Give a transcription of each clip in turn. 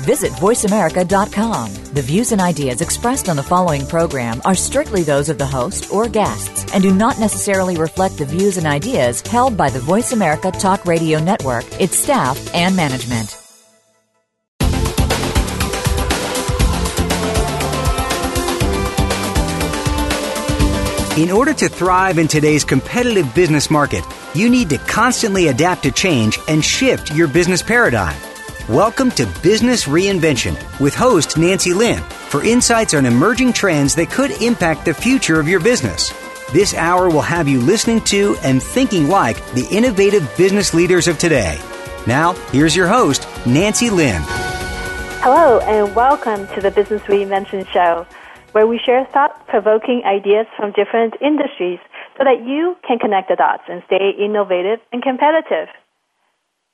Visit VoiceAmerica.com. The views and ideas expressed on the following program are strictly those of the host or guests and do not necessarily reflect the views and ideas held by the Voice America Talk Radio Network, its staff, and management. In order to thrive in today's competitive business market, you need to constantly adapt to change and shift your business paradigm. Welcome to Business Reinvention with host Nancy Lin for insights on emerging trends that could impact the future of your business. This hour will have you listening to and thinking like the innovative business leaders of today. Now, here's your host, Nancy Lin. Hello, and welcome to the Business Reinvention Show where we share thought provoking ideas from different industries so that you can connect the dots and stay innovative and competitive.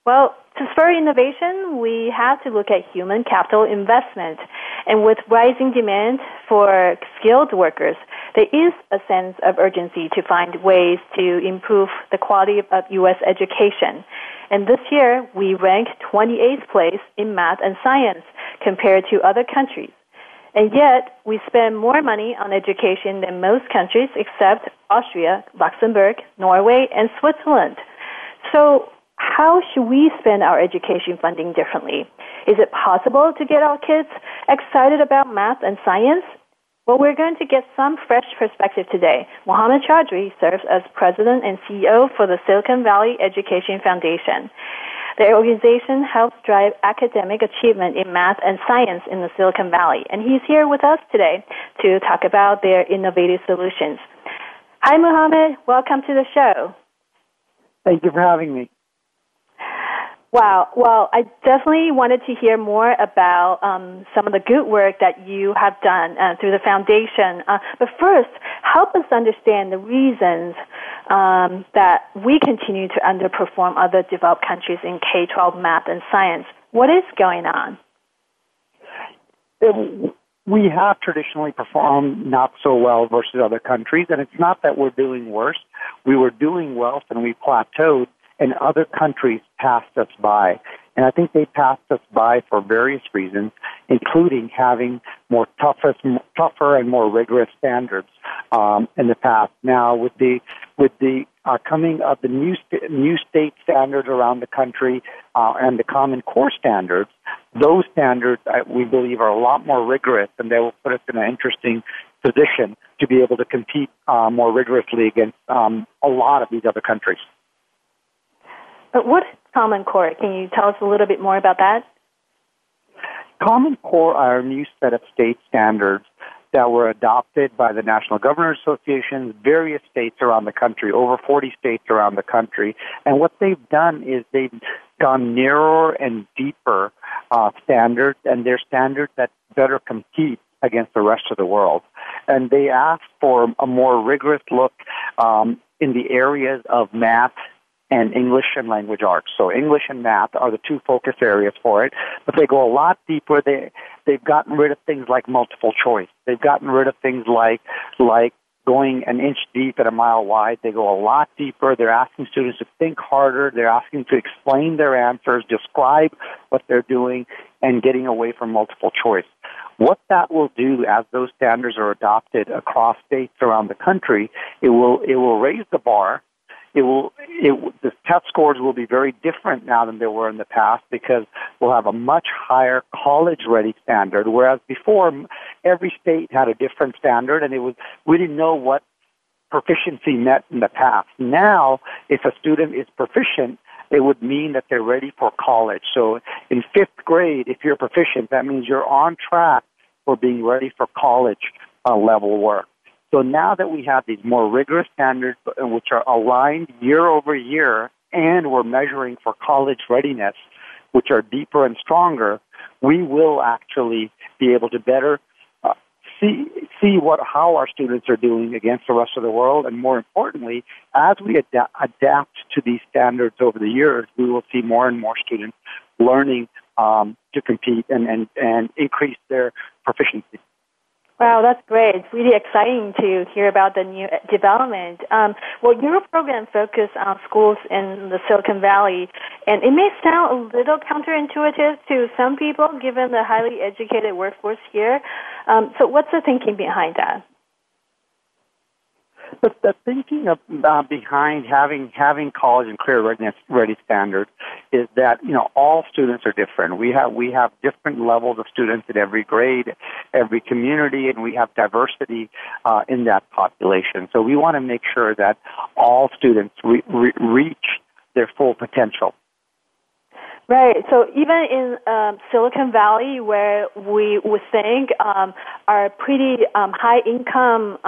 Well, to spur innovation, we have to look at human capital investment. And with rising demand for skilled workers, there is a sense of urgency to find ways to improve the quality of U.S. education. And this year, we ranked 28th place in math and science compared to other countries. And yet, we spend more money on education than most countries except Austria, Luxembourg, Norway, and Switzerland. So, how should we spend our education funding differently? Is it possible to get our kids excited about math and science? Well, we're going to get some fresh perspective today. Muhammed Chaudhry serves as president and CEO for the Silicon Valley Education Foundation. The organization helps drive academic achievement in math and science in the Silicon Valley, and he's here with us today to talk about their innovative solutions. Hi, Muhammed. Welcome to the show. Thank you for having me. Wow. Well, I definitely wanted to hear more about um, some of the good work that you have done uh, through the foundation. Uh, but first, help us understand the reasons um, that we continue to underperform other developed countries in K 12 math and science. What is going on? We have traditionally performed not so well versus other countries, and it's not that we're doing worse. We were doing well and we plateaued and other countries passed us by. And I think they passed us by for various reasons, including having more toughest, tougher and more rigorous standards um, in the past. Now, with the with the uh, coming of the new st- new state standards around the country uh, and the Common Core standards, those standards we believe are a lot more rigorous, and they will put us in an interesting position to be able to compete uh, more rigorously against um, a lot of these other countries. But what is Common Core? Can you tell us a little bit more about that? Common Core are a new set of state standards that were adopted by the National Governors Association, various states around the country, over 40 states around the country. And what they've done is they've gone narrower and deeper uh, standards, and they're standards that better compete against the rest of the world. And they ask for a more rigorous look um, in the areas of math, and English and language arts. So English and math are the two focus areas for it, but they go a lot deeper. They they've gotten rid of things like multiple choice. They've gotten rid of things like like going an inch deep and a mile wide. They go a lot deeper. They're asking students to think harder. They're asking to explain their answers, describe what they're doing, and getting away from multiple choice. What that will do as those standards are adopted across states around the country, it will it will raise the bar it will it the test scores will be very different now than they were in the past because we'll have a much higher college ready standard whereas before every state had a different standard and it was we didn't know what proficiency meant in the past. Now if a student is proficient it would mean that they're ready for college. So in 5th grade if you're proficient that means you're on track for being ready for college uh, level work so now that we have these more rigorous standards, uh, which are aligned year over year, and we're measuring for college readiness, which are deeper and stronger, we will actually be able to better uh, see see what how our students are doing against the rest of the world, and more importantly, as we ad- adapt to these standards over the years, we will see more and more students learning um, to compete and, and, and increase their proficiency. Wow, that's great. It's really exciting to hear about the new development. Um, well, your program focuses on schools in the Silicon Valley, and it may sound a little counterintuitive to some people given the highly educated workforce here. Um, so, what's the thinking behind that? But the thinking of, uh, behind having having college and career readiness ready standards is that you know all students are different. We have we have different levels of students in every grade, every community, and we have diversity uh, in that population. So we want to make sure that all students re- re- reach their full potential. Right. So even in um, Silicon Valley, where we would think um, are pretty um, high income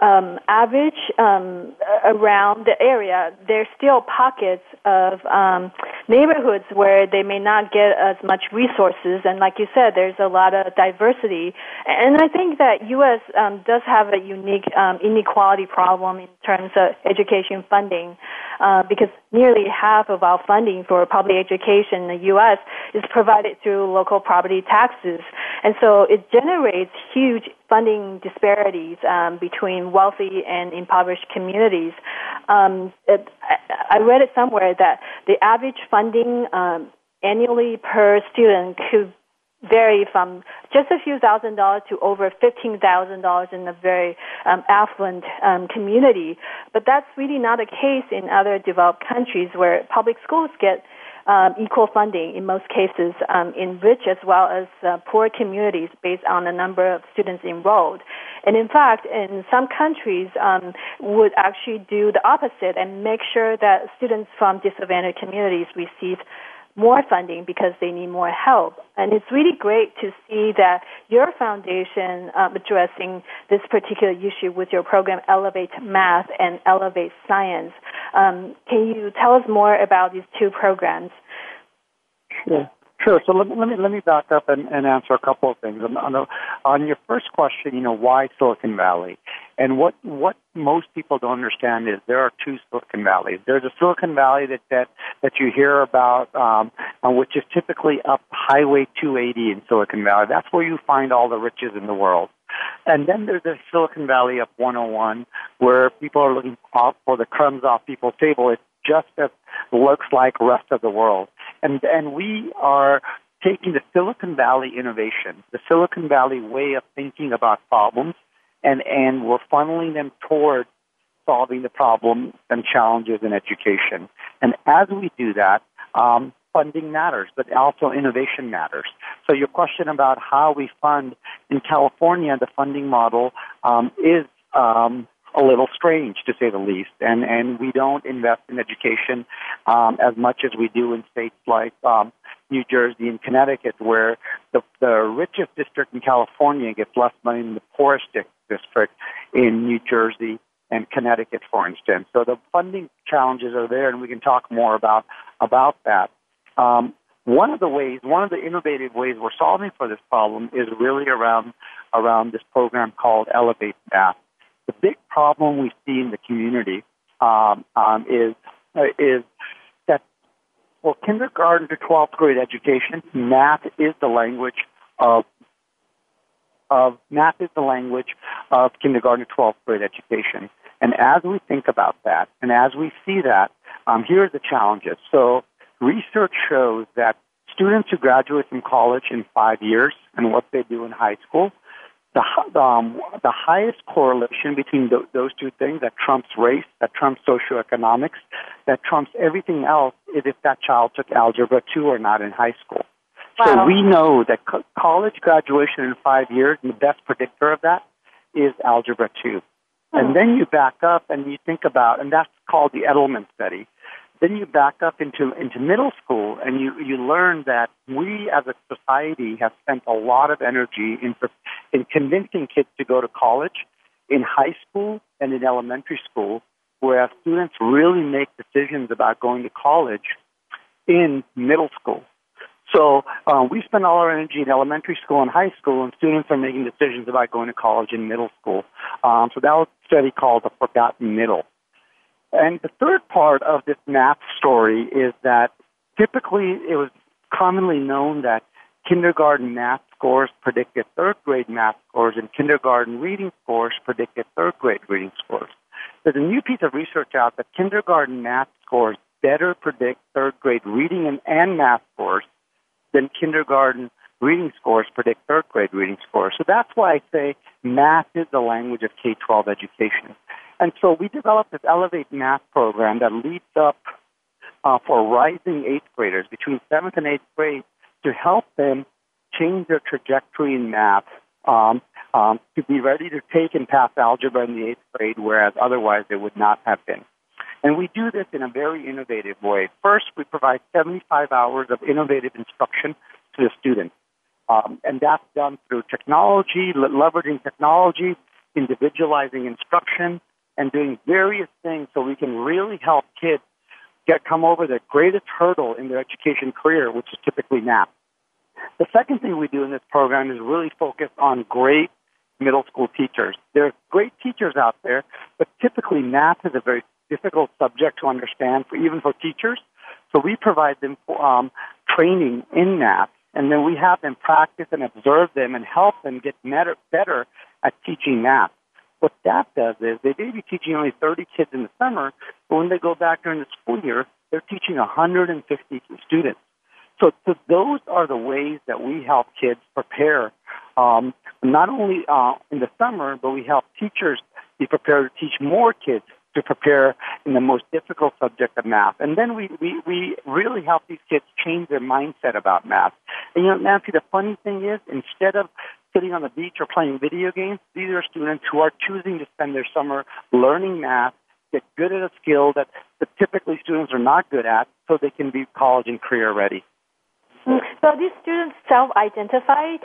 um, average um, around the area, there's still pockets of um, neighborhoods where they may not get as much resources. And like you said, there's a lot of diversity. And I think that U.S. Um, does have a unique um, inequality problem in terms of education funding, uh, because nearly half of our funding for public education in the U.S. is provided through local property taxes. And so it generates huge funding disparities um, between wealthy and impoverished communities. Um, it, I, read it somewhere that the average funding um, annually per student could vary from just a few thousand dollars to over fifteen thousand dollars in a very um, affluent um, community. But that's really not the case in other developed countries where public schools get um, equal funding in most cases um, in rich as well as uh, poor communities based on the number of students enrolled. And in fact, in some countries um, would actually do the opposite and make sure that students from disadvantaged communities receive more funding because they need more help. And it's really great to see that your foundation um, addressing this particular issue with your program, Elevate Math and Elevate Science. Um, can you tell us more about these two programs? Sure. Sure. So let me let me, let me back up and, and answer a couple of things. On, on, on your first question, you know, why Silicon Valley? And what what most people don't understand is there are two Silicon Valleys. There's a Silicon Valley that that that you hear about, um, which is typically up Highway 280 in Silicon Valley. That's where you find all the riches in the world. And then there's the Silicon Valley up 101, where people are looking for the crumbs off people's table. It's just as looks like rest of the world. And, and we are taking the Silicon Valley innovation, the Silicon Valley way of thinking about problems, and, and we're funneling them toward solving the problems and challenges in education. And as we do that, um, funding matters, but also innovation matters. So your question about how we fund in California, the funding model um, is um, a little strange to say the least. And and we don't invest in education um, as much as we do in states like um, New Jersey and Connecticut, where the the richest district in California gets less money than the poorest district in New Jersey and Connecticut, for instance. So the funding challenges are there, and we can talk more about about that. Um, one of the ways, one of the innovative ways we're solving for this problem is really around around this program called Elevate Math. The big problem we see in the community um, um, is uh, is that for kindergarten to 12th grade education, math is the language of of math is the language of kindergarten to 12th grade education. And as we think about that, and as we see that, um, here are the challenges. So research shows that students who graduate from college in five years and what they do in high school the, um, the highest correlation between th- those two things that trumps race, that trumps socioeconomics, that trumps everything else is if that child took algebra 2 or not in high school. Wow. So we know that co- college graduation in five years, and the best predictor of that is algebra 2. Hmm. And then you back up and you think about, and that's called the Adelman study. Then you back up into, into middle school and you, you learn that we as a society have spent a lot of energy in, in convincing kids to go to college in high school and in elementary school, where students really make decisions about going to college in middle school. So um, we spend all our energy in elementary school and high school, and students are making decisions about going to college in middle school. Um, so that was a study called the Forgotten Middle. And the third part of this math story is that typically it was commonly known that kindergarten math scores predicted third grade math scores and kindergarten reading scores predicted third grade reading scores. There's a new piece of research out that kindergarten math scores better predict third grade reading and, and math scores than kindergarten reading scores predict third grade reading scores. So that's why I say math is the language of K-12 education. And so we developed this Elevate Math program that leads up uh, for rising eighth graders between seventh and eighth grade to help them change their trajectory in math um, um, to be ready to take and pass algebra in the eighth grade, whereas otherwise they would not have been. And we do this in a very innovative way. First, we provide 75 hours of innovative instruction to the students. Um, and that's done through technology, leveraging technology, individualizing instruction, and doing various things so we can really help kids get come over the greatest hurdle in their education career, which is typically math. The second thing we do in this program is really focus on great middle school teachers. There are great teachers out there, but typically math is a very difficult subject to understand for even for teachers. So we provide them um, training in math, and then we have them practice and observe them and help them get better, better at teaching math. What that does is they may be teaching only 30 kids in the summer, but when they go back during the school year, they're teaching 150 students. So, so those are the ways that we help kids prepare, um, not only uh, in the summer, but we help teachers be prepared to teach more kids to prepare in the most difficult subject of math. And then we, we, we really help these kids change their mindset about math. And you know, Nancy, the funny thing is, instead of sitting on the beach or playing video games, these are students who are choosing to spend their summer learning math, get good at a skill that, that typically students are not good at, so they can be college and career ready. Mm. So these students self-identified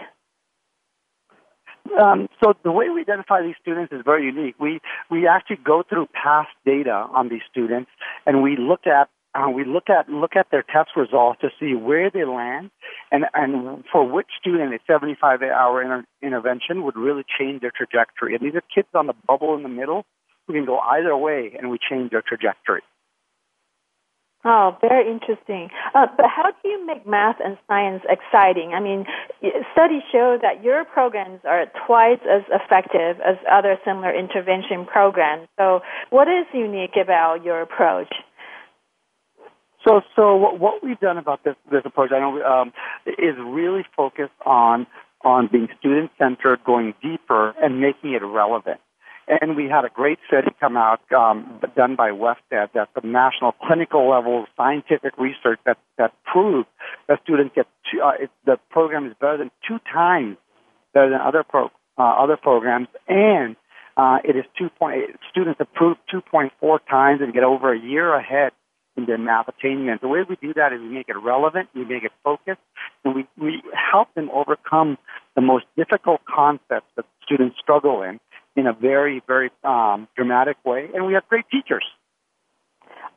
um, so the way we identify these students is very unique. We we actually go through past data on these students, and we look at uh, we look at look at their test results to see where they land, and and for which student a 75 hour inter- intervention would really change their trajectory. And these are kids on the bubble in the middle who can go either way, and we change their trajectory. Oh, very interesting. Uh, but how do you make math and science exciting? I mean, studies show that your programs are twice as effective as other similar intervention programs. So, what is unique about your approach? So, so what we've done about this this approach, I know, um, is really focused on on being student centered, going deeper, and making it relevant. And we had a great study come out um, done by WestEd that's the national clinical level scientific research that, that proves that students get two, uh, it, the program is better than two times better than other pro, uh, other programs, and uh, it is two point students approve 2.4 times and get over a year ahead their math attainment. The way we do that is we make it relevant, we make it focused, and we, we help them overcome the most difficult concepts that students struggle in in a very, very um, dramatic way, and we have great teachers.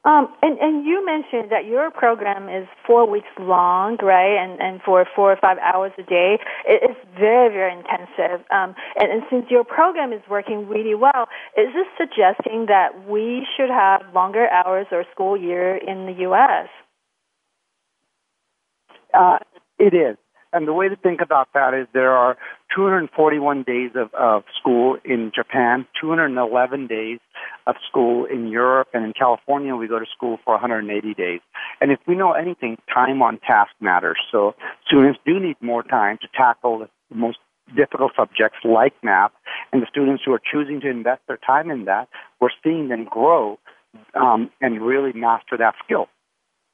Um, and, and you mentioned that your program is four weeks long, right? And, and for four or five hours a day. It's very, very intensive. Um, and, and since your program is working really well, is this suggesting that we should have longer hours or school year in the U.S.? Uh, it is. And the way to think about that is there are 241 days of, of school in Japan, 211 days of school in Europe, and in California we go to school for 180 days. And if we know anything, time on task matters. So students do need more time to tackle the most difficult subjects like math, and the students who are choosing to invest their time in that, we're seeing them grow um, and really master that skill.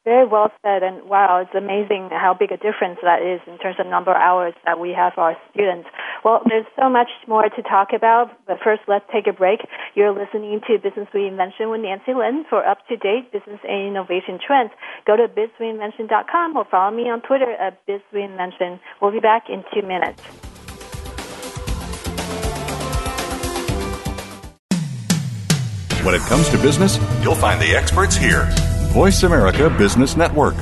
Very well said, and wow, it's amazing how big a difference that is in terms of number of hours that we have for our students. Well, there's so much more to talk about, but first let's take a break. You're listening to Business Reinvention with Nancy Lin. For up-to-date business and innovation trends, go to bizreinvention.com or follow me on Twitter at bizreinvention. We'll be back in two minutes. When it comes to business, you'll find the experts here. Voice America Business Network.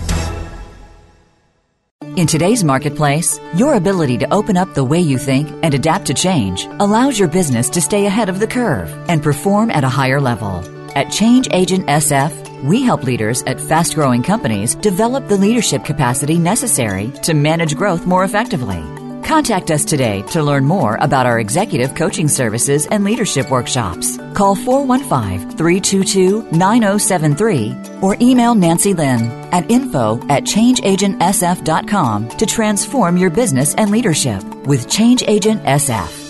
In today's marketplace, your ability to open up the way you think and adapt to change allows your business to stay ahead of the curve and perform at a higher level. At Change Agent SF, We help leaders at fast growing companies develop the leadership capacity necessary to manage growth more effectively. Contact us today to learn more about our executive coaching services and leadership workshops. Call 415 322 9073 or email Nancy Lin at info at changeagentsf.com to transform your business and leadership with Change Agent SF.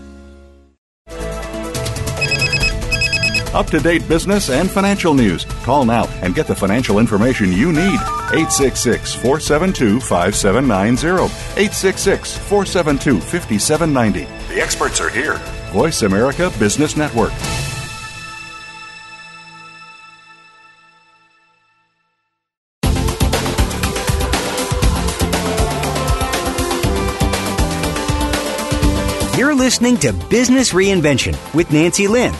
Up to date business and financial news. Call now and get the financial information you need. 866 472 5790. 866 472 5790. The experts are here. Voice America Business Network. You're listening to Business Reinvention with Nancy Lin.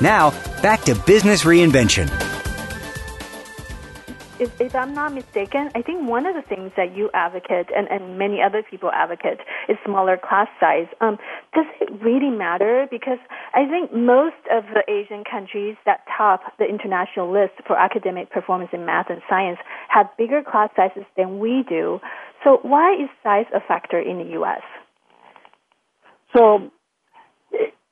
Now, back to Business Reinvention. If, if, I'm not mistaken, I think one of the things that you advocate and, and many other people advocate is smaller class size. Um, does it really matter? Because I think most of the Asian countries that top the international list for academic performance in math and science have bigger class sizes than we do. So why is size a factor in the U.S.? So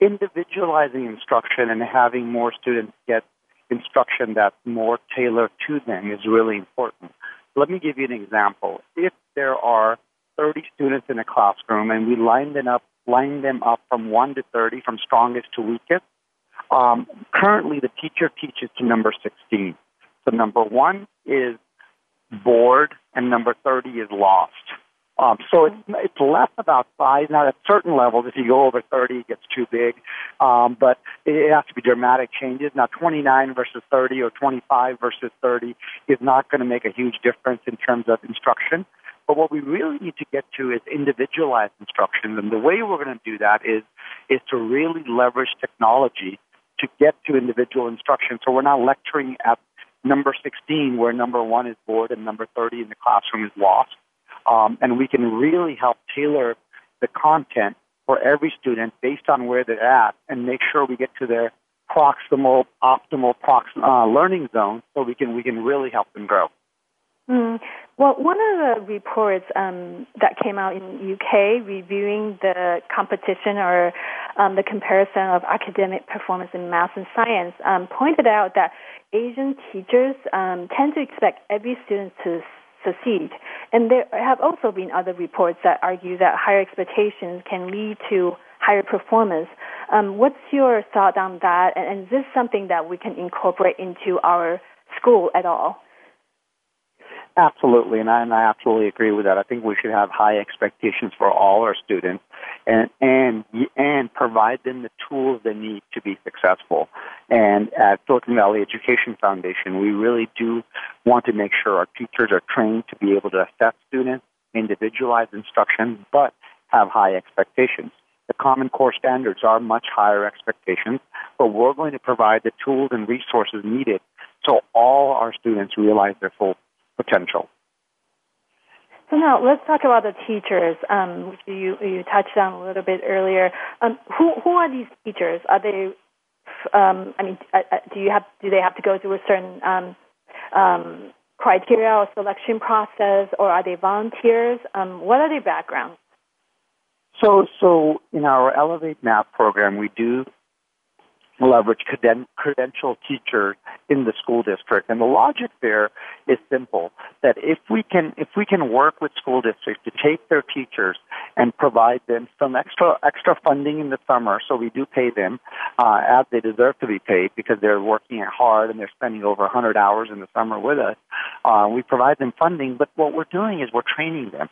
individualizing instruction and having more students get instruction that's more tailored to them is really important. Let me give you an example. If there are 30 students in a classroom and we line them up, line them up from 1 to 30, from strongest to weakest, um, currently the teacher teaches to number 16. So number 1 is bored and number 30 is lost. Um, so it's, it's less about size. Now, at certain levels, if you go over 30, it gets too big. Um, but it, has to be dramatic changes. Now, 29 versus 30 or 25 versus 30 is not going to make a huge difference in terms of instruction. But what we really need to get to is individualized instruction. And the way we're going to do that is, is to really leverage technology to get to individual instruction. So we're not lecturing at number 16 where number one is bored and number 30 in the classroom is lost um, and we can really help tailor the content for every student based on where they're at and make sure we get to their proximal, optimal uh, learning zone so we can, we can really help them grow. Mm. Well, one of the reports um, that came out in UK reviewing the competition or um, the comparison of academic performance in math and science um, pointed out that Asian teachers um, tend to expect every student to succeed. And there have also been other reports that argue that higher expectations can lead to higher performance. Um, what's your thought on that? And, and is this something that we can incorporate into our school at all? Absolutely, and I, and I absolutely agree with that. I think we should have high expectations for all our students, and and and provide them the tools they need to be successful. And at Silicon Valley Education Foundation, we really do want to make sure our teachers are trained to be able to assess students, individualize instruction, but have high expectations. The Common Core standards are much higher expectations, but we're going to provide the tools and resources needed so all our students realize their full potential. So now let's talk about the teachers, um, which you you touched on a little bit earlier. Um, who who are these teachers? Are they? Um, I mean, uh, uh, do you have do they have to go through a certain um, um, criteria or selection process, or are they volunteers? Um, what are their backgrounds? So, so in our Elevate Math program, we do leverage creden- credential teachers in the school district. And the logic there is simple: that if we can if we can work with school districts to take their teachers and provide them some extra extra funding in the summer, so we do pay them uh, as they deserve to be paid because they're working hard and they're spending over 100 hours in the summer with us. Uh, we provide them funding, but what we're doing is we're training them.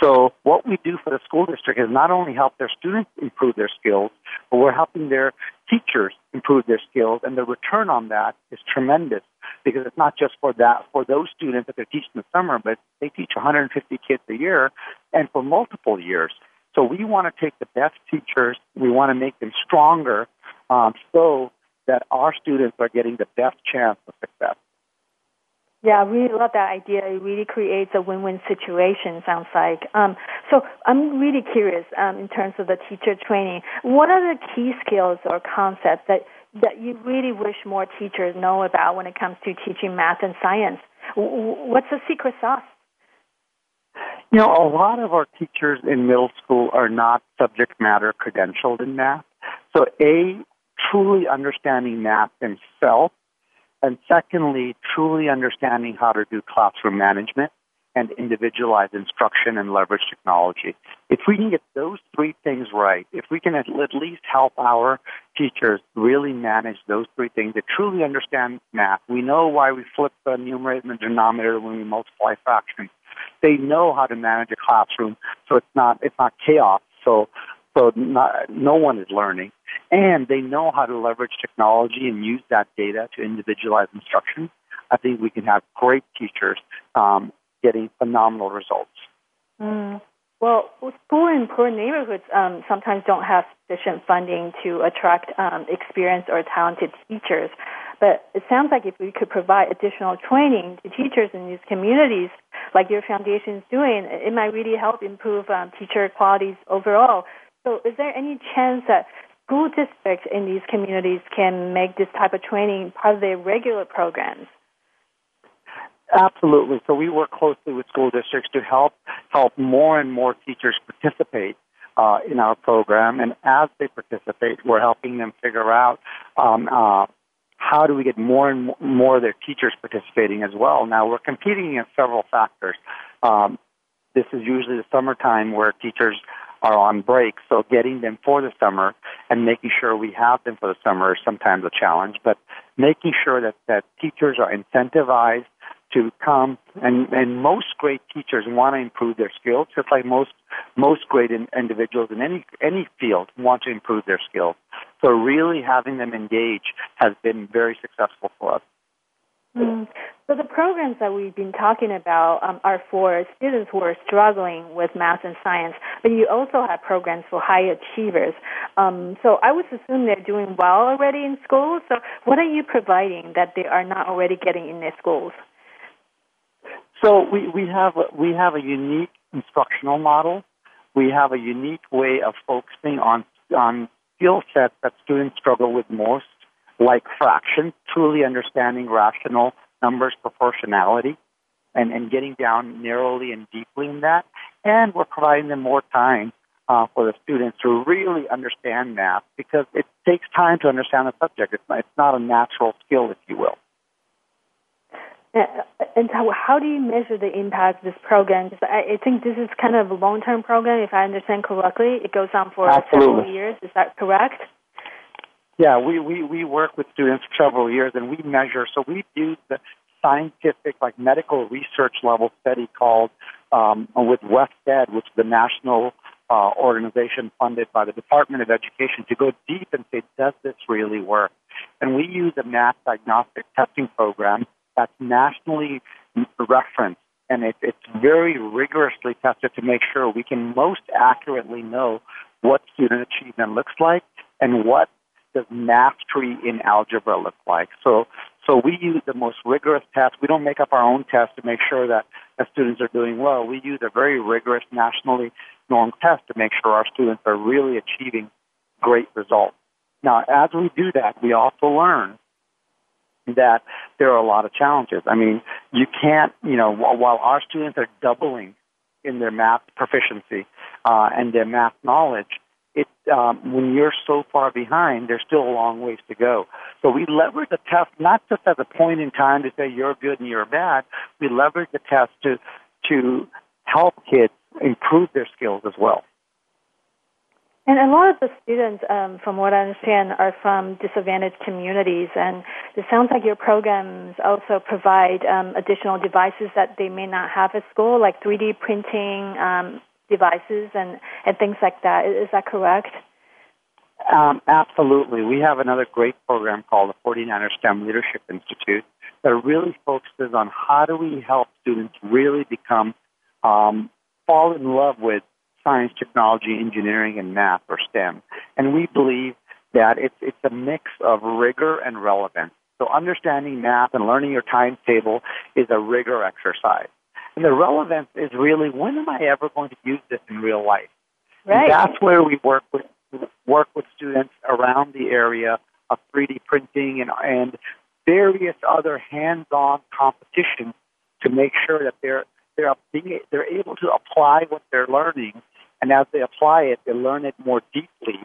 So what we do for the school district is not only help their students improve their skills, but we're helping their teachers improve their skills, and the return on that is tremendous because it's not just for that for those students that they're teaching in the summer, but they teach 150 kids a year, and for multiple years. So we want to take the best teachers, we want to make them stronger, um, so that our students are getting the best chance of success. Yeah, I really love that idea. It really creates a win-win situation. Sounds like. Um, so I'm really curious um, in terms of the teacher training. What are the key skills or concepts that that you really wish more teachers know about when it comes to teaching math and science? What's the secret sauce? You know, a lot of our teachers in middle school are not subject matter credentialed in math. So, a truly understanding math themselves and secondly, truly understanding how to do classroom management and individualized instruction and leverage technology. If we can get those three things right, if we can at least help our teachers really manage those three things, they truly understand math. We know why we flip the numerator and the denominator when we multiply fractions. They know how to manage a classroom so it's not it's not chaos. So so not, no one is learning and they know how to leverage technology and use that data to individualize instruction, I think we can have great teachers um, getting phenomenal results. Mm. Well, school in poor neighborhoods um, sometimes don't have sufficient funding to attract um, experienced or talented teachers. But it sounds like if we could provide additional training to teachers in these communities, like your foundation is doing, it might really help improve um, teacher qualities overall. So, is there any chance that school districts in these communities can make this type of training part of their regular programs? Absolutely. So we work closely with school districts to help help more and more teachers participate uh, in our program, and as they participate, we're helping them figure out um, uh, how do we get more and more of their teachers participating as well. Now we're competing against several factors. Um, this is usually the summertime where teachers are on break, so getting them for the summer and making sure we have them for the summer is sometimes a challenge. But making sure that, that teachers are incentivized to come and, and most great teachers want to improve their skills, just like most most great in, individuals in any any field want to improve their skills. So really having them engage has been very successful for us. Mm. So the programs that we've been talking about um, are for students who are struggling with math and science, but you also have programs for high achievers. Um, so I would assume they're doing well already in school. So what are you providing that they are not already getting in their schools? So we, we have a, we have a unique instructional model. We have a unique way of focusing on on skill sets that students struggle with most like fractions, truly understanding rational numbers proportionality and, and getting down narrowly and deeply in that. And we're providing them more time uh, for the students to really understand math because it takes time to understand the subject. It's not, it's not a natural skill, if you will. And how, how do you measure the impact of this program? Because I, I think this is kind of a long-term program, if I understand correctly. It goes on for Absolutely. several years. Is that correct? Yeah, we, we, we work with students for several years and we measure. So we do the scientific, like medical research level study called um, with WestEd, which is the national uh, organization funded by the Department of Education, to go deep and say, does this really work? And we use a math diagnostic testing program that's nationally referenced and it, it's very rigorously tested to make sure we can most accurately know what student achievement looks like and what does mastery in algebra look like? So, so we use the most rigorous test. We don't make up our own test to make sure that the students are doing well. We use a very rigorous nationally normed test to make sure our students are really achieving great results. Now, as we do that, we also learn that there are a lot of challenges. I mean, you can't, you know, while our students are doubling in their math proficiency uh, and their math knowledge, um, when you're so far behind, there's still a long ways to go. So we leverage the test not just as a point in time to say you're good and you're bad. We leverage the test to to help kids improve their skills as well. And a lot of the students, um, from what I understand, are from disadvantaged communities, and it sounds like your programs also provide um, additional devices that they may not have at school, like 3D printing um, devices and, and things like that. Is that correct? Um, absolutely. We have another great program called the 49er STEM Leadership Institute that really focuses on how do we help students really become, um, fall in love with science, technology, engineering, and math or STEM. And we believe that it's, it's a mix of rigor and relevance. So understanding math and learning your timetable is a rigor exercise. And the relevance is really when am I ever going to use this in real life? Right. And that's where we work with work with students around the area of 3D printing and, and various other hands-on competitions to make sure that they're they're being, they're able to apply what they're learning, and as they apply it, they learn it more deeply,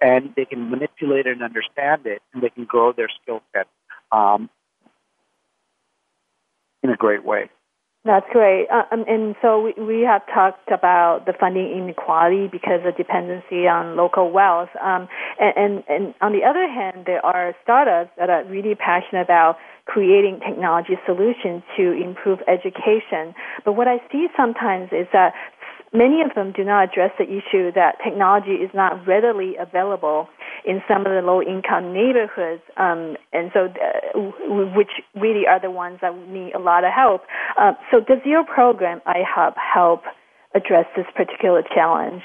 and they can manipulate it and understand it, and they can grow their skill set um, in a great way. That's great. Uh, um, and so we, we have talked about the funding inequality because of dependency on local wealth. Um, and, and, and on the other hand, there are startups that are really passionate about creating technology solutions to improve education. But what I see sometimes is that many of them do not address the issue that technology is not readily available in some of the low income neighborhoods, um, and so uh, which really are the ones that need a lot of help. Uh, so, does your program iHub help address this particular challenge?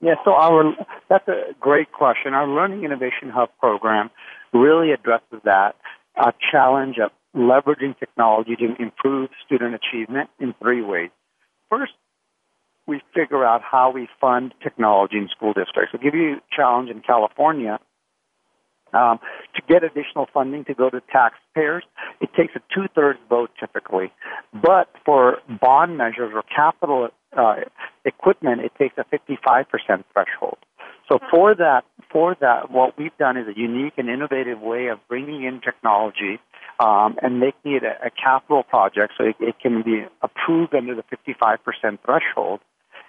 Yeah, so our that's a great question. Our Learning Innovation Hub program really addresses that challenge of leveraging technology to improve student achievement in three ways. First, we figure out how we fund technology in school districts. I'll give you a challenge in California. Um, to get additional funding to go to taxpayers, it takes a two-thirds vote typically. But for bond measures or capital uh, equipment, it takes a 55% threshold. So for that, for that, what we've done is a unique and innovative way of bringing in technology um, and making it a, a capital project, so it, it can be approved under the 55% threshold.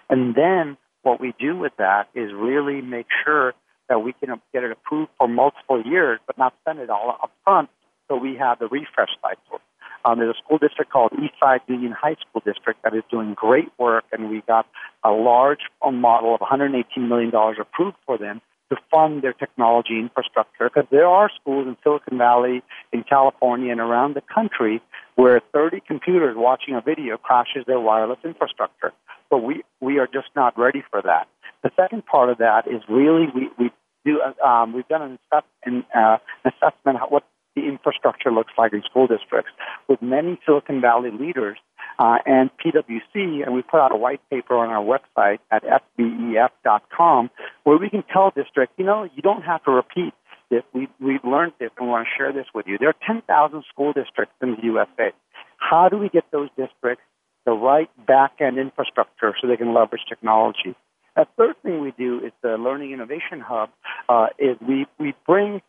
And then what we do with that is really make sure that we can get it approved for multiple years, but not spend it all up front. So we have the refresh cycle. Um, there's a school district called Eastside Union High School District that is doing great work, and we got a large model of $118 million approved for them to fund their technology infrastructure because there are schools in Silicon Valley, in California, and around the country where 30 computers watching a video crashes their wireless infrastructure. But we, we are just not ready for that. The second part of that is really we, we do, um, we've done an, assess, an, uh, assessment of what the infrastructure looks like in school districts with many Silicon Valley leaders uh, and PwC, and we put out a white paper on our website at svef.com where we can tell districts, you know, you don't have to repeat this. We, we've learned this and we want to share this with you. There are 10,000 school districts in the USA. How do we get those districts the right back-end infrastructure so they can leverage technology? The third thing we do is the Learning Innovation Hub uh, is we, we bring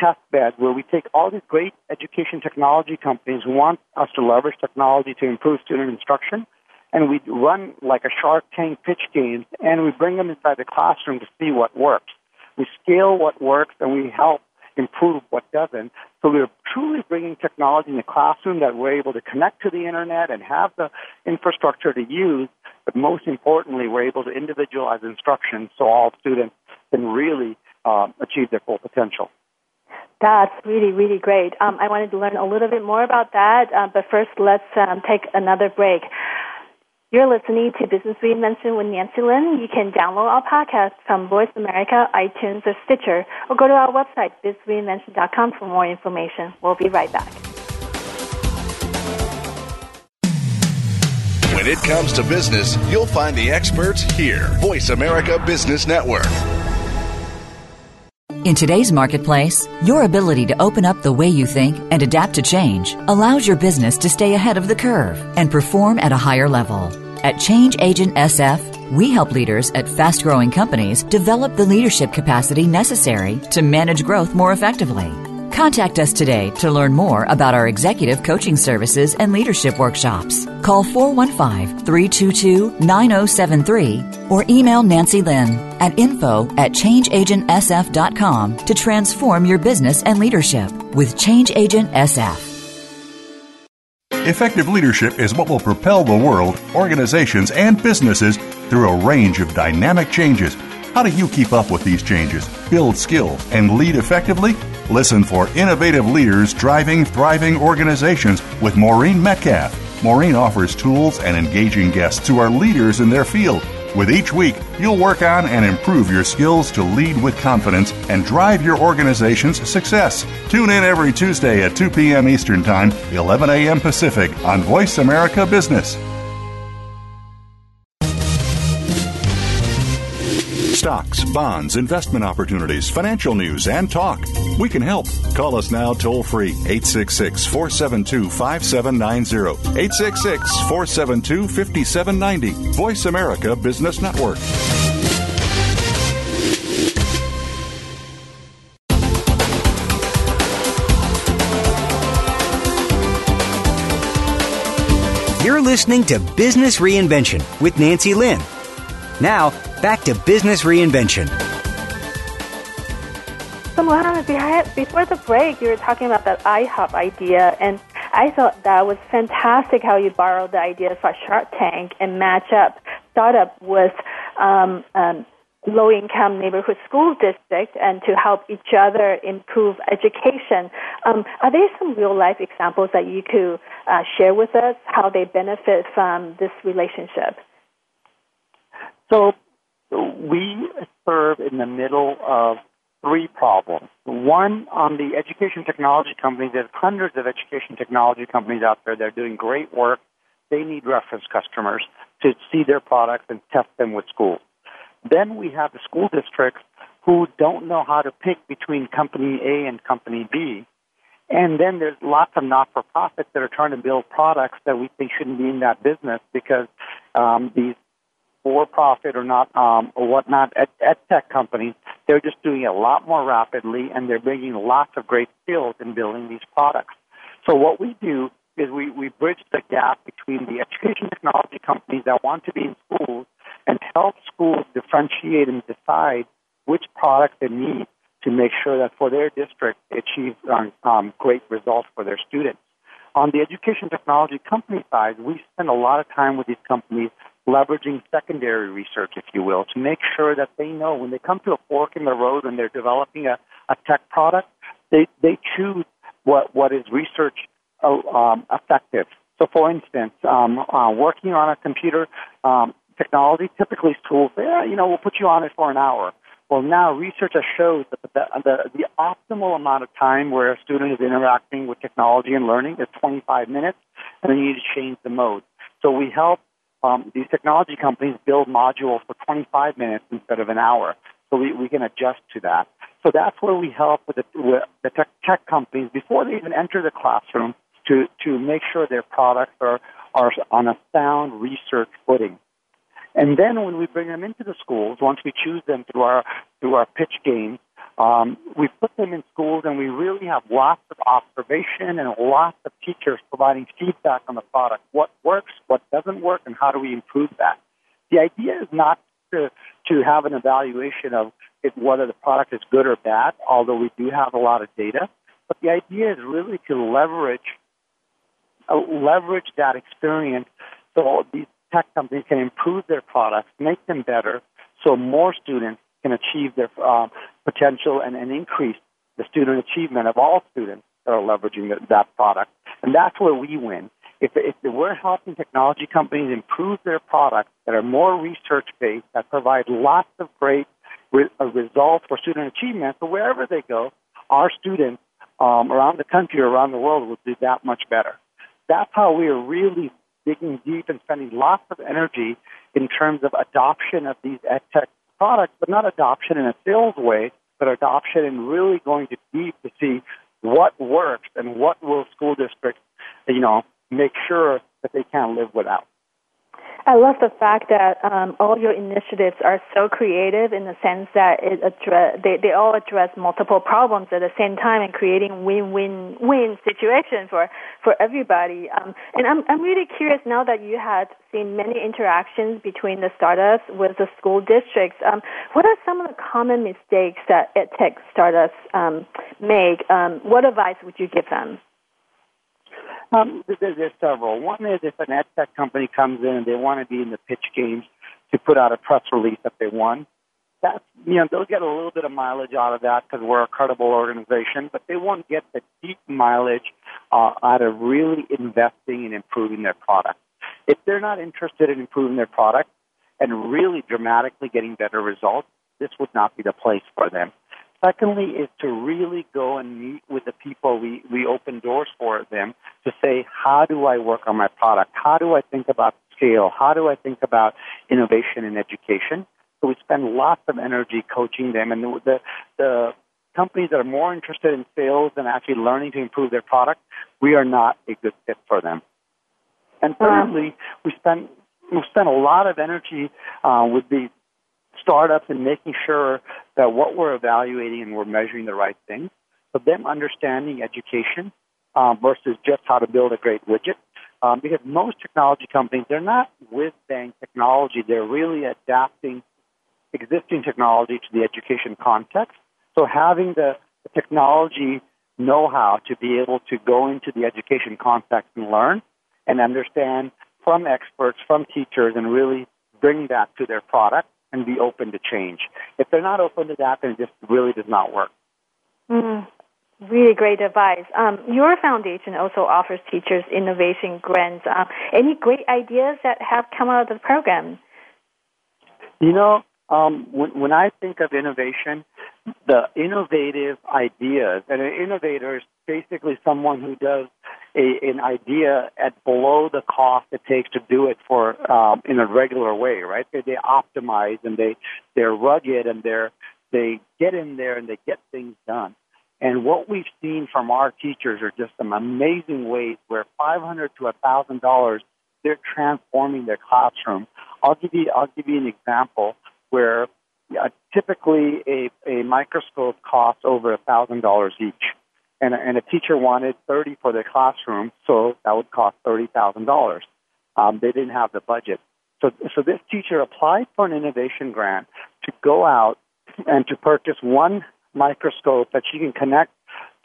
test bed where we take all these great education technology companies who want us to leverage technology to improve student instruction, and we run like a Shark Tank pitch game, and we bring them inside the classroom to see what works. We scale what works, and we help improve what doesn't. So we're truly bringing technology in the classroom that we're able to connect to the internet and have the infrastructure to use. But most importantly, we're able to individualize instruction so all students can really uh, achieve their full potential. That's really, really great. Um, I wanted to learn a little bit more about that, uh, but first let's um, take another break. You're listening to Business Reinvention with Nancy Lin. You can download our podcast from Voice America, iTunes, or Stitcher, or go to our website, businessreinvention.com for more information. We'll be right back. When it comes to business, you'll find the experts here. Voice America Business Network. In today's marketplace, your ability to open up the way you think and adapt to change allows your business to stay ahead of the curve and perform at a higher level. At Change Agent SF, We help leaders at fast growing companies develop the leadership capacity necessary to manage growth more effectively. Contact us today to learn more about our executive coaching services and leadership workshops. Call 415 322 9073 or email Nancy Lin at info at changeagentsf.com to transform your business and leadership with Change Agent SF. Effective leadership is what will propel the world, organizations, and businesses through a range of dynamic changes. How do you keep up with these changes, build skill, and lead effectively? Listen for innovative leaders driving thriving organizations with Maureen Metcalf. Maureen offers tools and engaging guests who are leaders in their field. With each week, you'll work on and improve your skills to lead with confidence and drive your organization's success. Tune in every Tuesday at 2 p.m. Eastern Time, 11 a.m. Pacific on Voice America Business. Stocks, bonds, investment opportunities, financial news, and talk. We can help. Call us now toll free 866 472 5790. 866 472 5790. Voice America Business Network. You're listening to Business Reinvention with Nancy Lin. Now, back to Business Reinvention. So, Muhammed, before the break, you were talking about that iHub idea, and I thought that was fantastic how you borrowed the idea for Shark Tank and match up startup with um, um, low income neighborhood school district and to help each other improve education. Um, are there some real life examples that you could uh, share with us how they benefit from this relationship? So we serve in the middle of three problems. One, on the education technology companies, there's hundreds of education technology companies out there that are doing great work. They need reference customers to see their products and test them with schools. Then we have the school districts who don't know how to pick between company A and company B. And then there's lots of not-for-profits that are trying to build products that we think shouldn't be in that business because um, these for-profit or not um, or whatnot at, ed tech companies, they're just doing it a lot more rapidly, and they're bringing lots of great skills in building these products. So what we do is we, we bridge the gap between the education technology companies that want to be in schools and help schools differentiate and decide which products they need to make sure that for their district they achieve um, um, great results for their students. On the education technology company side, we spend a lot of time with these companies leveraging secondary research, if you will, to make sure that they know when they come to a fork in the road and they're developing a, a tech product, they, they choose what, what is research uh, um, effective. So, for instance, um, uh, working on a computer um, technology, typically schools, yeah, you know, we'll put you on it for an hour. Well, now research showed that the, the, the optimal amount of time where a student is interacting with technology and learning is 25 minutes, and then you need to change the mode. So we help um, these technology companies build modules for 25 minutes instead of an hour. So we, we can adjust to that. So that's where we help with the, with the tech, tech companies before they even enter the classroom to, to make sure their products are, are on a sound research footing. And then when we bring them into the schools, once we choose them through our, through our pitch games, um, we put them in schools and we really have lots of observation and lots of teachers providing feedback on the product. What works, what doesn't work, and how do we improve that? The idea is not to, to have an evaluation of if, whether the product is good or bad, although we do have a lot of data. But the idea is really to leverage uh, leverage that experience so these tech companies can improve their products, make them better, so more students can achieve their uh, potential and, and increase the student achievement of all students that are leveraging the, that product. And that's where we win. If, if we're helping technology companies improve their products that are more research based, that provide lots of great re- uh, results for student achievement, so wherever they go, our students um, around the country or around the world will do that much better. That's how we are really digging deep and spending lots of energy in terms of adoption of these ed tech products, but not adoption in a sales way, but adoption in really going to deep to see what works and what will school districts, you know, make sure that they can't live without. I love the fact that um, all your initiatives are so creative in the sense that it address, they, they all address multiple problems at the same time and creating win-win-win situations for, for everybody. Um, and I'm, I'm really curious now that you had seen many interactions between the startups with the school districts. Um, what are some of the common mistakes that EdTech startups um, make? Um, what advice would you give them? Um, there's, there's several. One is if an ed tech company comes in and they want to be in the pitch games to put out a press release that they won, that's, you know, they'll get a little bit of mileage out of that because we're a credible organization, but they won't get the deep mileage uh, out of really investing in improving their product. If they're not interested in improving their product and really dramatically getting better results, this would not be the place for them. Secondly, is to really go and meet with the people we, we open doors for them to say, how do I work on my product? How do I think about scale? How do I think about innovation in education? So we spend lots of energy coaching them, and the, the, the companies that are more interested in sales than actually learning to improve their product, we are not a good fit for them. And thirdly, we spend we spend a lot of energy uh, with the startups and making sure that what we're evaluating and we're measuring the right things. So them understanding education um, versus just how to build a great widget. Um, because most technology companies, they're not whiz bang technology. They're really adapting existing technology to the education context. So having the technology know-how to be able to go into the education context and learn and understand from experts, from teachers, and really bring that to their product and be open to change. If they're not open to that, then it just really does not work. Mm, really great advice. Um, your foundation also offers teachers innovation grants. Um, any great ideas that have come out of the program? You know, um, when, when I think of innovation, the innovative ideas, and an innovator is basically someone who does a, an idea at below the cost it takes to do it for um, in a regular way, right? They, they optimize and they they're rugged and they're they get in there and they get things done. And what we've seen from our teachers are just some amazing ways where five hundred to a thousand dollars they're transforming their classroom. I'll give you I'll give you an example where uh, typically a, a microscope costs over a thousand dollars each and a, and a teacher wanted 30 for their classroom, so that would cost $30,000. Um, they didn't have the budget. So, so this teacher applied for an innovation grant to go out and to purchase one microscope that she can connect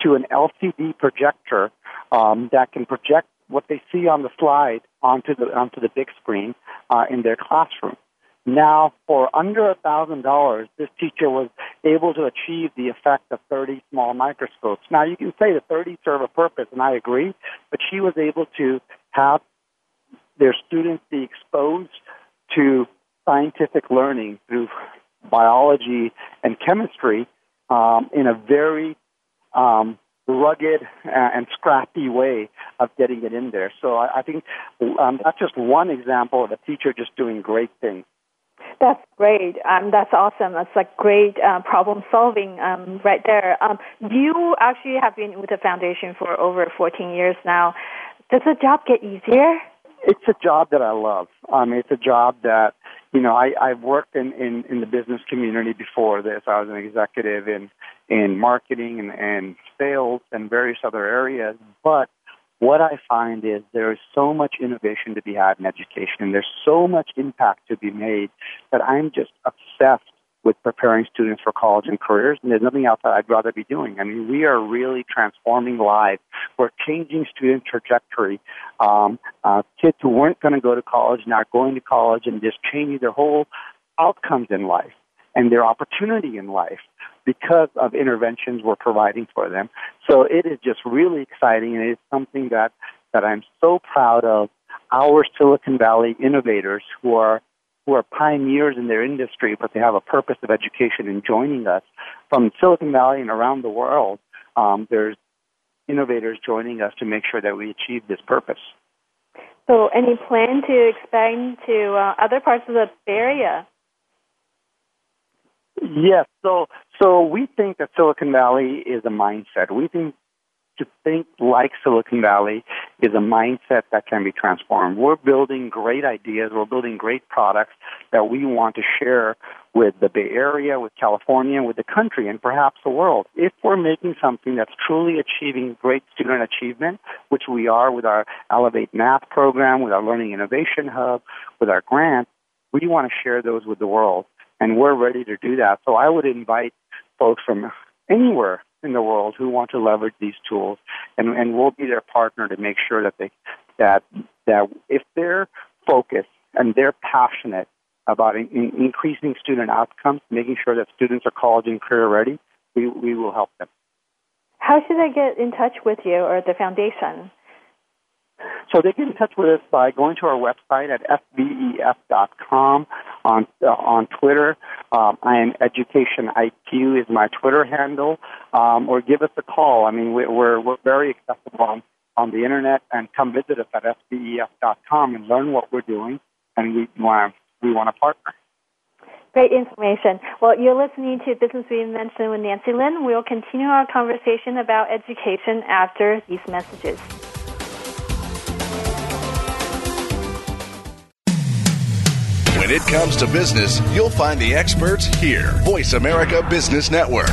to an LCD projector um, that can project what they see on the slide onto the onto the big screen uh, in their classroom. Now, for under a thousand dollars, this teacher was able to achieve the effect of 30 small microscopes. Now, you can say the 30 serve a purpose, and I agree, but she was able to have their students be exposed to scientific learning through biology and chemistry um, in a very um, rugged and scrappy way of getting it in there. So I, I think um, that's just one example of a teacher just doing great things. That's great. Um, that's awesome. That's like great uh, problem solving um, right there. Um, you actually have been with the foundation for over 14 years now. Does the job get easier? It's a job that I love. Um, it's a job that you know I, I've worked in, in in the business community before this. I was an executive in in marketing and, and sales and various other areas, but what I find is there is so much innovation to be had in education, and there's so much impact to be made that I'm just obsessed with preparing students for college and careers, and there's nothing else that I'd rather be doing. I mean, we are really transforming lives. We're changing student trajectory. Um, uh, kids who weren't going to go to college now going to college and just changing their whole outcomes in life and their opportunity in life because of interventions we're providing for them. So it is just really exciting, and it's something that, that I'm so proud of our Silicon Valley innovators who are who are pioneers in their industry, but they have a purpose of education in joining us from Silicon Valley and around the world. Um, there's innovators joining us to make sure that we achieve this purpose. So, any plan to expand to uh, other parts of the Bay Area? Yes. So, so we think that Silicon Valley is a mindset. We think to think like Silicon Valley is a mindset that can be transformed. We're building great ideas, we're building great products that we want to share with the Bay Area, with California, with the country, and perhaps the world. If we're making something that's truly achieving great student achievement, which we are with our Elevate Math program, with our Learning Innovation Hub, with our grant, we want to share those with the world. And we're ready to do that. So I would invite folks from anywhere in the world who want to leverage these tools, and, and we'll be their partner to make sure that they that that if they're focused and they're passionate about in, in increasing student outcomes, making sure that students are college and career ready, we, we will help them. How should I get in touch with you or the foundation? So they get in touch with us by going to our website at svef.com, on uh, on Twitter. Um, I am Education IQ is my Twitter handle, um, or give us a call. I mean, we, we're we're very accessible on, on the internet, and come visit us at svef.com and learn what we're doing, and we want we want to partner. Great information. Well, you're listening to Business Reinvention with Nancy Lin. We'll continue our conversation about education after these messages. When it comes to business, you'll find the experts here. Voice America Business Network.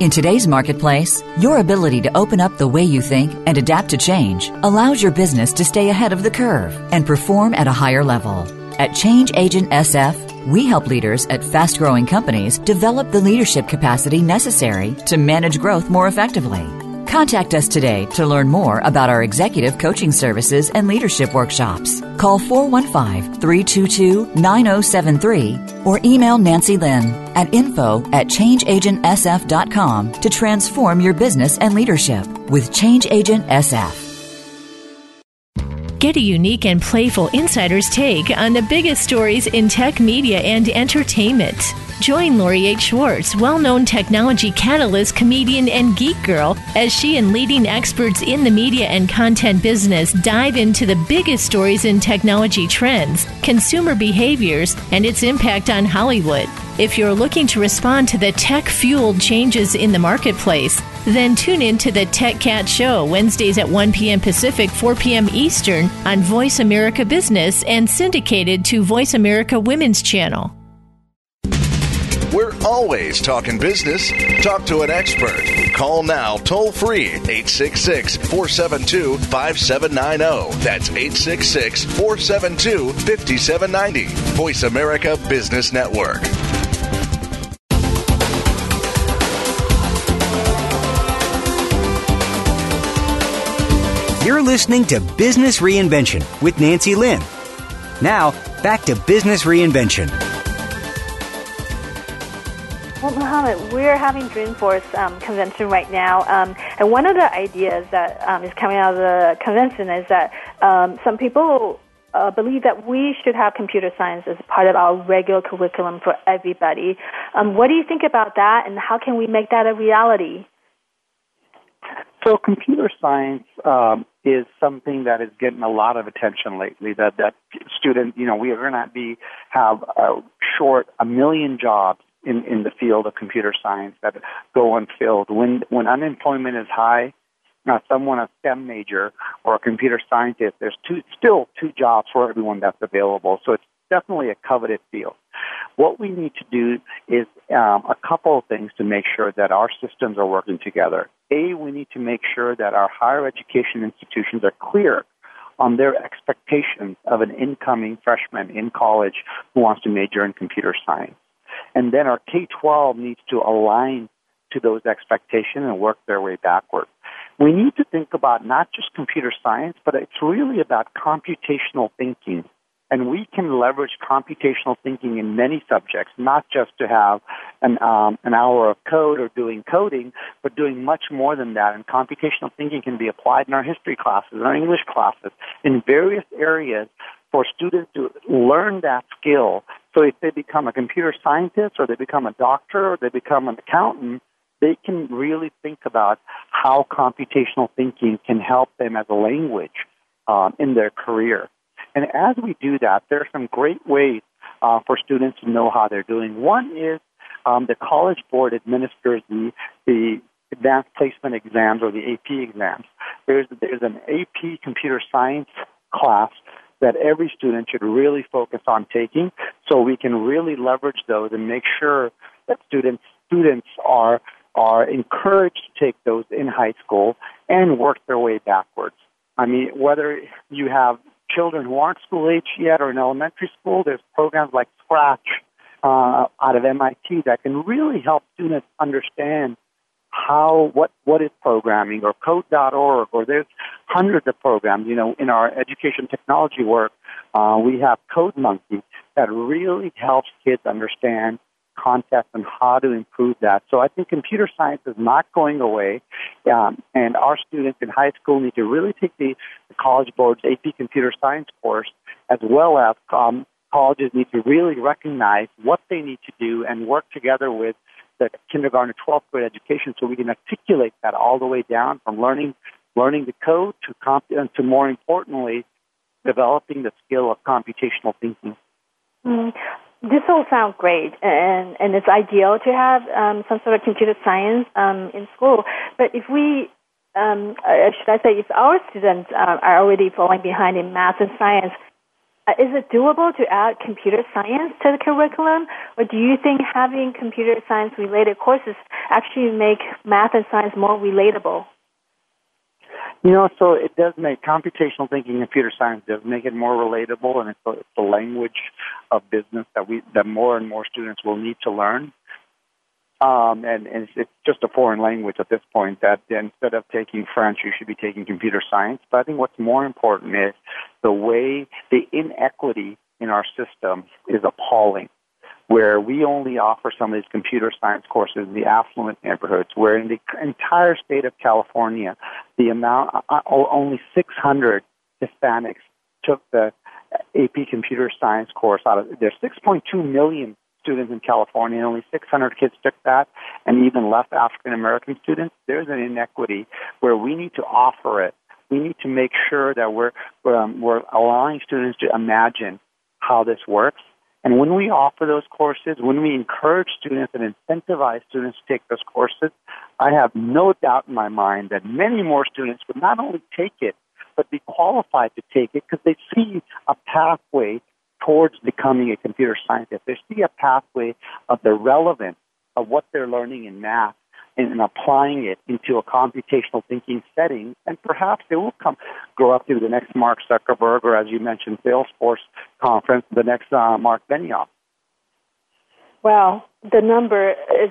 In today's marketplace, your ability to open up the way you think and adapt to change allows your business to stay ahead of the curve and perform at a higher level. At Change Agent SF, we help leaders at fast growing companies develop the leadership capacity necessary to manage growth more effectively. Contact us today to learn more about our executive coaching services and leadership workshops. Call 415 322 9073 or email Nancy Lin at info at changeagentsf.com to transform your business and leadership with Change Agent SF. Get a unique and playful insider's take on the biggest stories in tech media and entertainment. Join Lori H. Schwartz, well known technology catalyst, comedian, and geek girl, as she and leading experts in the media and content business dive into the biggest stories in technology trends, consumer behaviors, and its impact on Hollywood. If you're looking to respond to the tech fueled changes in the marketplace, then tune in to the Tech Cat Show Wednesdays at 1 p.m. Pacific, 4 p.m. Eastern on Voice America Business and syndicated to Voice America Women's Channel. Always talking business. Talk to an expert. Call now toll free 866 472 5790. That's 866 472 5790. Voice America Business Network. You're listening to Business Reinvention with Nancy Lin. Now, back to Business Reinvention. Well, Muhammed, we're having Dreamforce um, convention right now, um, and one of the ideas that um, is coming out of the convention is that um, some people uh, believe that we should have computer science as part of our regular curriculum for everybody. Um, what do you think about that, and how can we make that a reality? So computer science um, is something that is getting a lot of attention lately. That that student, you know, we are going to be have uh, short a million jobs in in the field of computer science that go unfilled. When when unemployment is high, now someone a STEM major or a computer scientist, there's two still two jobs for everyone that's available. So it's definitely a coveted field. What we need to do is um, a couple of things to make sure that our systems are working together. A, we need to make sure that our higher education institutions are clear on their expectations of an incoming freshman in college who wants to major in computer science. And then our K 12 needs to align to those expectations and work their way backward. We need to think about not just computer science, but it's really about computational thinking and we can leverage computational thinking in many subjects, not just to have an, um, an hour of code or doing coding, but doing much more than that. And computational thinking can be applied in our history classes, in our English classes, in various areas for students to learn that skill. So if they become a computer scientist or they become a doctor or they become an accountant, they can really think about how computational thinking can help them as a language um, in their career. And as we do that, there are some great ways uh, for students to know how they're doing. One is um, the College Board administers the, the advanced placement exams or the AP exams. There's there's an AP computer science class that every student should really focus on taking so we can really leverage those and make sure that students students are are encouraged to take those in high school and work their way backwards. I mean, whether you have children who aren't school age yet or in elementary school, there's programs like Scratch uh, out of MIT that can really help students understand how what what is programming or code.org or there's hundreds of programs you know in our education technology work uh, we have code monkey that really helps kids understand concepts and how to improve that. So i think computer science is not going away um, and our students in high school need to really take the, the college board's ap computer science course as well as um, colleges need to really recognize what they need to do and work together with the kindergarten to 12th grade education so we can articulate that all the way down from learning learning the code to comp- to more importantly developing the skill of computational thinking. Mm. This all sounds great, and and it's ideal to have um, some sort of computer science um, in school. But if we um, uh, should I say, if our students uh, are already falling behind in math and science, Uh, is it doable to add computer science to the curriculum, or do you think having computer science related courses actually make math and science more relatable? You know, so it does make computational thinking, and computer science does make it more relatable, and it's the language of business that we that more and more students will need to learn. Um, and, and it's just a foreign language at this point that instead of taking French, you should be taking computer science. But I think what's more important is the way the inequity in our system is appalling. Where we only offer some of these computer science courses in the affluent neighborhoods, where in the entire state of California, the amount uh, uh only 600 Hispanics took the AP computer science course out of there's 6.2 million students in California, and only 600 kids took that, and even less African American students, there's an inequity where we need to offer it. We need to make sure that we're, um, we're allowing students to imagine how this works. And when we offer those courses, when we encourage students and incentivize students to take those courses, I have no doubt in my mind that many more students would not only take it, but be qualified to take it because they see a pathway towards becoming a computer scientist. They see a pathway of the relevance of what they're learning in math and, applying it into a computational thinking setting, and perhaps they will come grow up to the next Mark Zuckerberg, or as you mentioned, Salesforce conference, the next uh, Marc Benioff. Well, the number is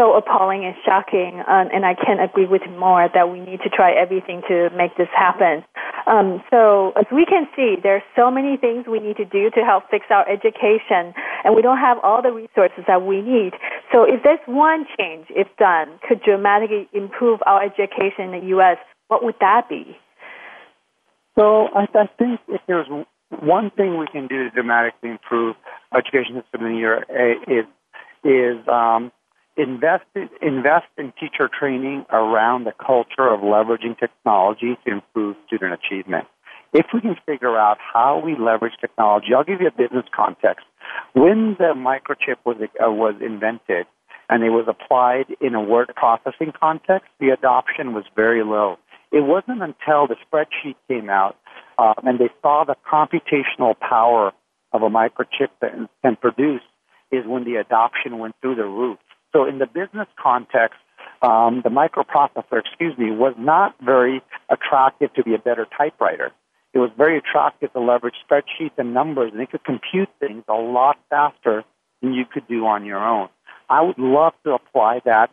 so appalling and shocking, um, and I can't agree with more that we need to try everything to make this happen. Um, so, as we can see, there are so many things we need to do to help fix our education, and we don't have all the resources that we need. So, if there's one change, if done, could dramatically improve our education in the U.S., what would that be? So, I, I think if there's one thing we can do to dramatically improve education system in the year is is um, invest invest in teacher training around the culture of leveraging technology to improve student achievement. If we can figure out how we leverage technology, I'll give you a business context. When the microchip was uh, was invented and it was applied in a word processing context, the adoption was very low. It wasn't until the spreadsheet came out uh, and they saw the computational power of a microchip that can produce is when the adoption went through the roof. So in the business context, um, the microprocessor, excuse me, was not very attractive to be a better typewriter. It was very attractive to leverage spreadsheets and numbers, and it could compute things a lot faster than you could do on your own. I would love to apply that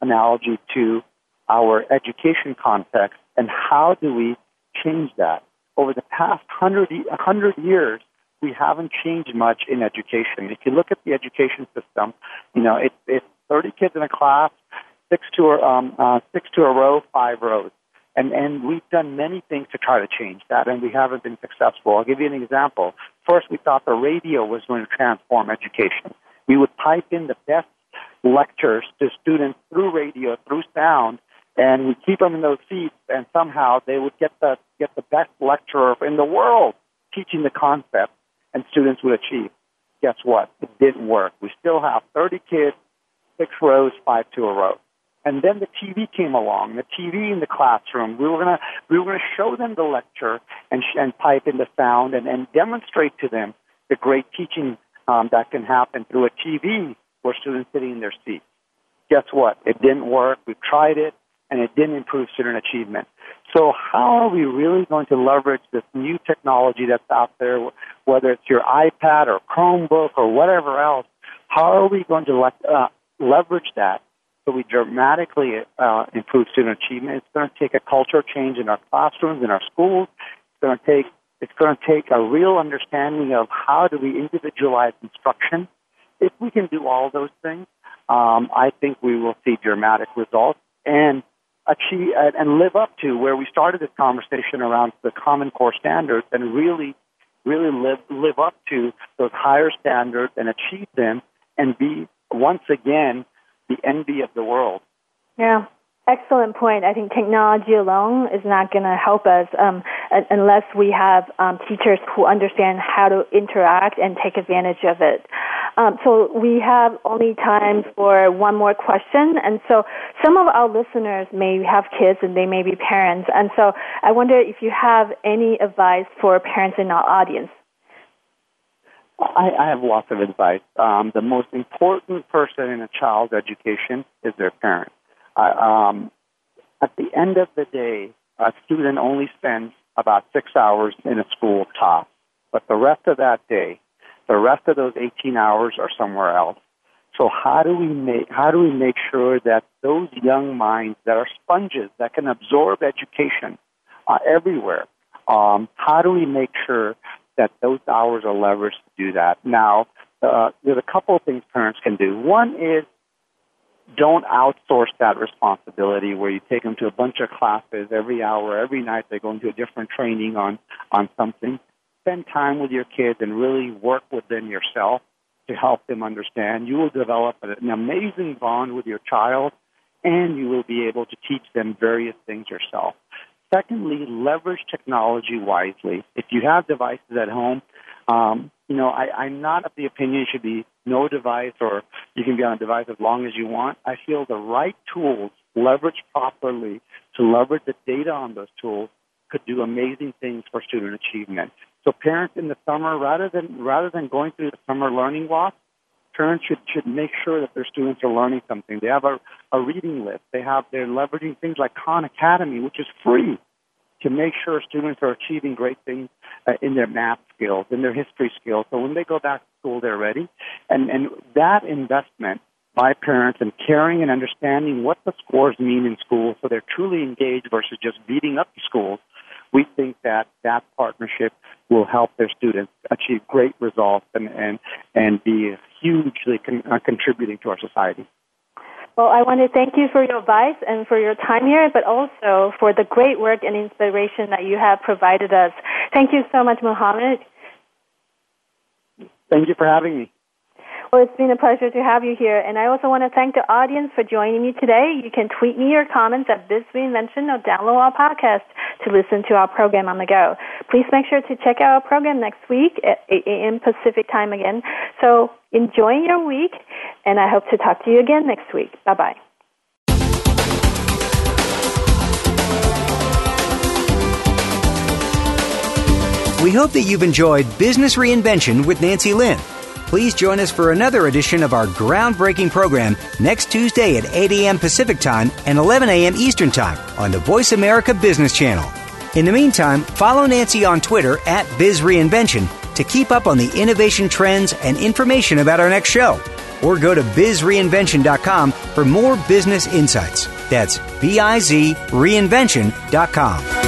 analogy to our education context, and how do we change that? Over the past hundred, hundred years, we haven't changed much in education. If you look at the education system, you know, it, it's 30 kids in a class, six to a, um, uh, six to a row, five rows. And, and we've done many things to try to change that, and we haven't been successful. I'll give you an example. First, we thought the radio was going to transform education. We would pipe in the best lectures to students through radio, through sound, and we keep them in those seats, and somehow they would get the get the best lecturer in the world teaching the concept, and students would achieve. Guess what? It didn't work. We still have 30 kids six rows, five to a row. And then the TV came along, the TV in the classroom. We were gonna we were gonna show them the lecture and and pipe in the sound and, and demonstrate to them the great teaching um, that can happen through a TV where students sitting in their seats. Guess what? It didn't work. We tried it, and it didn't improve student achievement. So how are we really going to leverage this new technology that's out there, whether it's your iPad or Chromebook or whatever else? How are we going to uh, leverage that so we dramatically uh, improve student achievement? It's going to take a culture change in our classrooms, in our schools. It's going to take it's going to take a real understanding of how do we individualize instruction. If we can do all those things, um, I think we will see dramatic results and achieve and live up to where we started this conversation around the Common Core standards and really, really live live up to those higher standards and achieve them and be once again the envy of the world. Yeah. Excellent point. I think technology alone is not going to help us um, unless we have um, teachers who understand how to interact and take advantage of it. Um, so we have only time for one more question, and so some of our listeners may have kids and they may be parents, and so I wonder if you have any advice for parents in our audience. I, I have lots of advice. Um, the most important person in a child's education is their parent um, at the end of the day, a student only spends about six hours in a school top, but the rest of that day, the rest of those 18 hours are somewhere else. So how do we make how do we make sure that those young minds that are sponges that can absorb education uh, everywhere? Um, how do we make sure that those hours are leveraged to do that? Now, uh, there's a couple of things parents can do. One is don't outsource that responsibility where you take them to a bunch of classes every hour, every night they're going to a different training on, on something. Spend time with your kids and really work with them yourself to help them understand. You will develop an amazing bond with your child and you will be able to teach them various things yourself. Secondly, leverage technology wisely. If you have devices at home, um, you know, I, I'm not of the opinion it should be no device or you can be on a device as long as you want. I feel the right tools leveraged properly to leverage the data on those tools could do amazing things for student achievement. So parents in the summer, rather than rather than going through the summer learning walk, parents should should make sure that their students are learning something. They have a, a reading list. They have they're leveraging things like Khan Academy, which is free to make sure students are achieving great things uh, in their math skills, in their history skills. So when they go back to school, they're ready. And, and that investment by parents and caring and understanding what the scores mean in school so they're truly engaged versus just beating up the schools, we think that that partnership will help their students achieve great results and, and, and be hugely con- uh, contributing to our society. Well, I want to thank you for your advice and for your time here, but also for the great work and inspiration that you have provided us. Thank you so much, Muhammed. Thank you for having me. Well, it's been a pleasure to have you here. And I also want to thank the audience for joining me today. You can tweet me your comments at Biz Reinvention or download our podcast to listen to our program on the go. Please make sure to check out our program next week at 8 a.m. Pacific time again. So enjoy your week, and I hope to talk to you again next week. Bye bye. We hope that you've enjoyed Business Reinvention with Nancy Lin. Please join us for another edition of our groundbreaking program next Tuesday at 8 a.m. Pacific Time and 11 a.m. Eastern Time on the Voice America Business Channel. In the meantime, follow Nancy on Twitter at BizReinvention to keep up on the innovation trends and information about our next show. Or go to bizreinvention.com for more business insights. That's B I Z reinvention.com.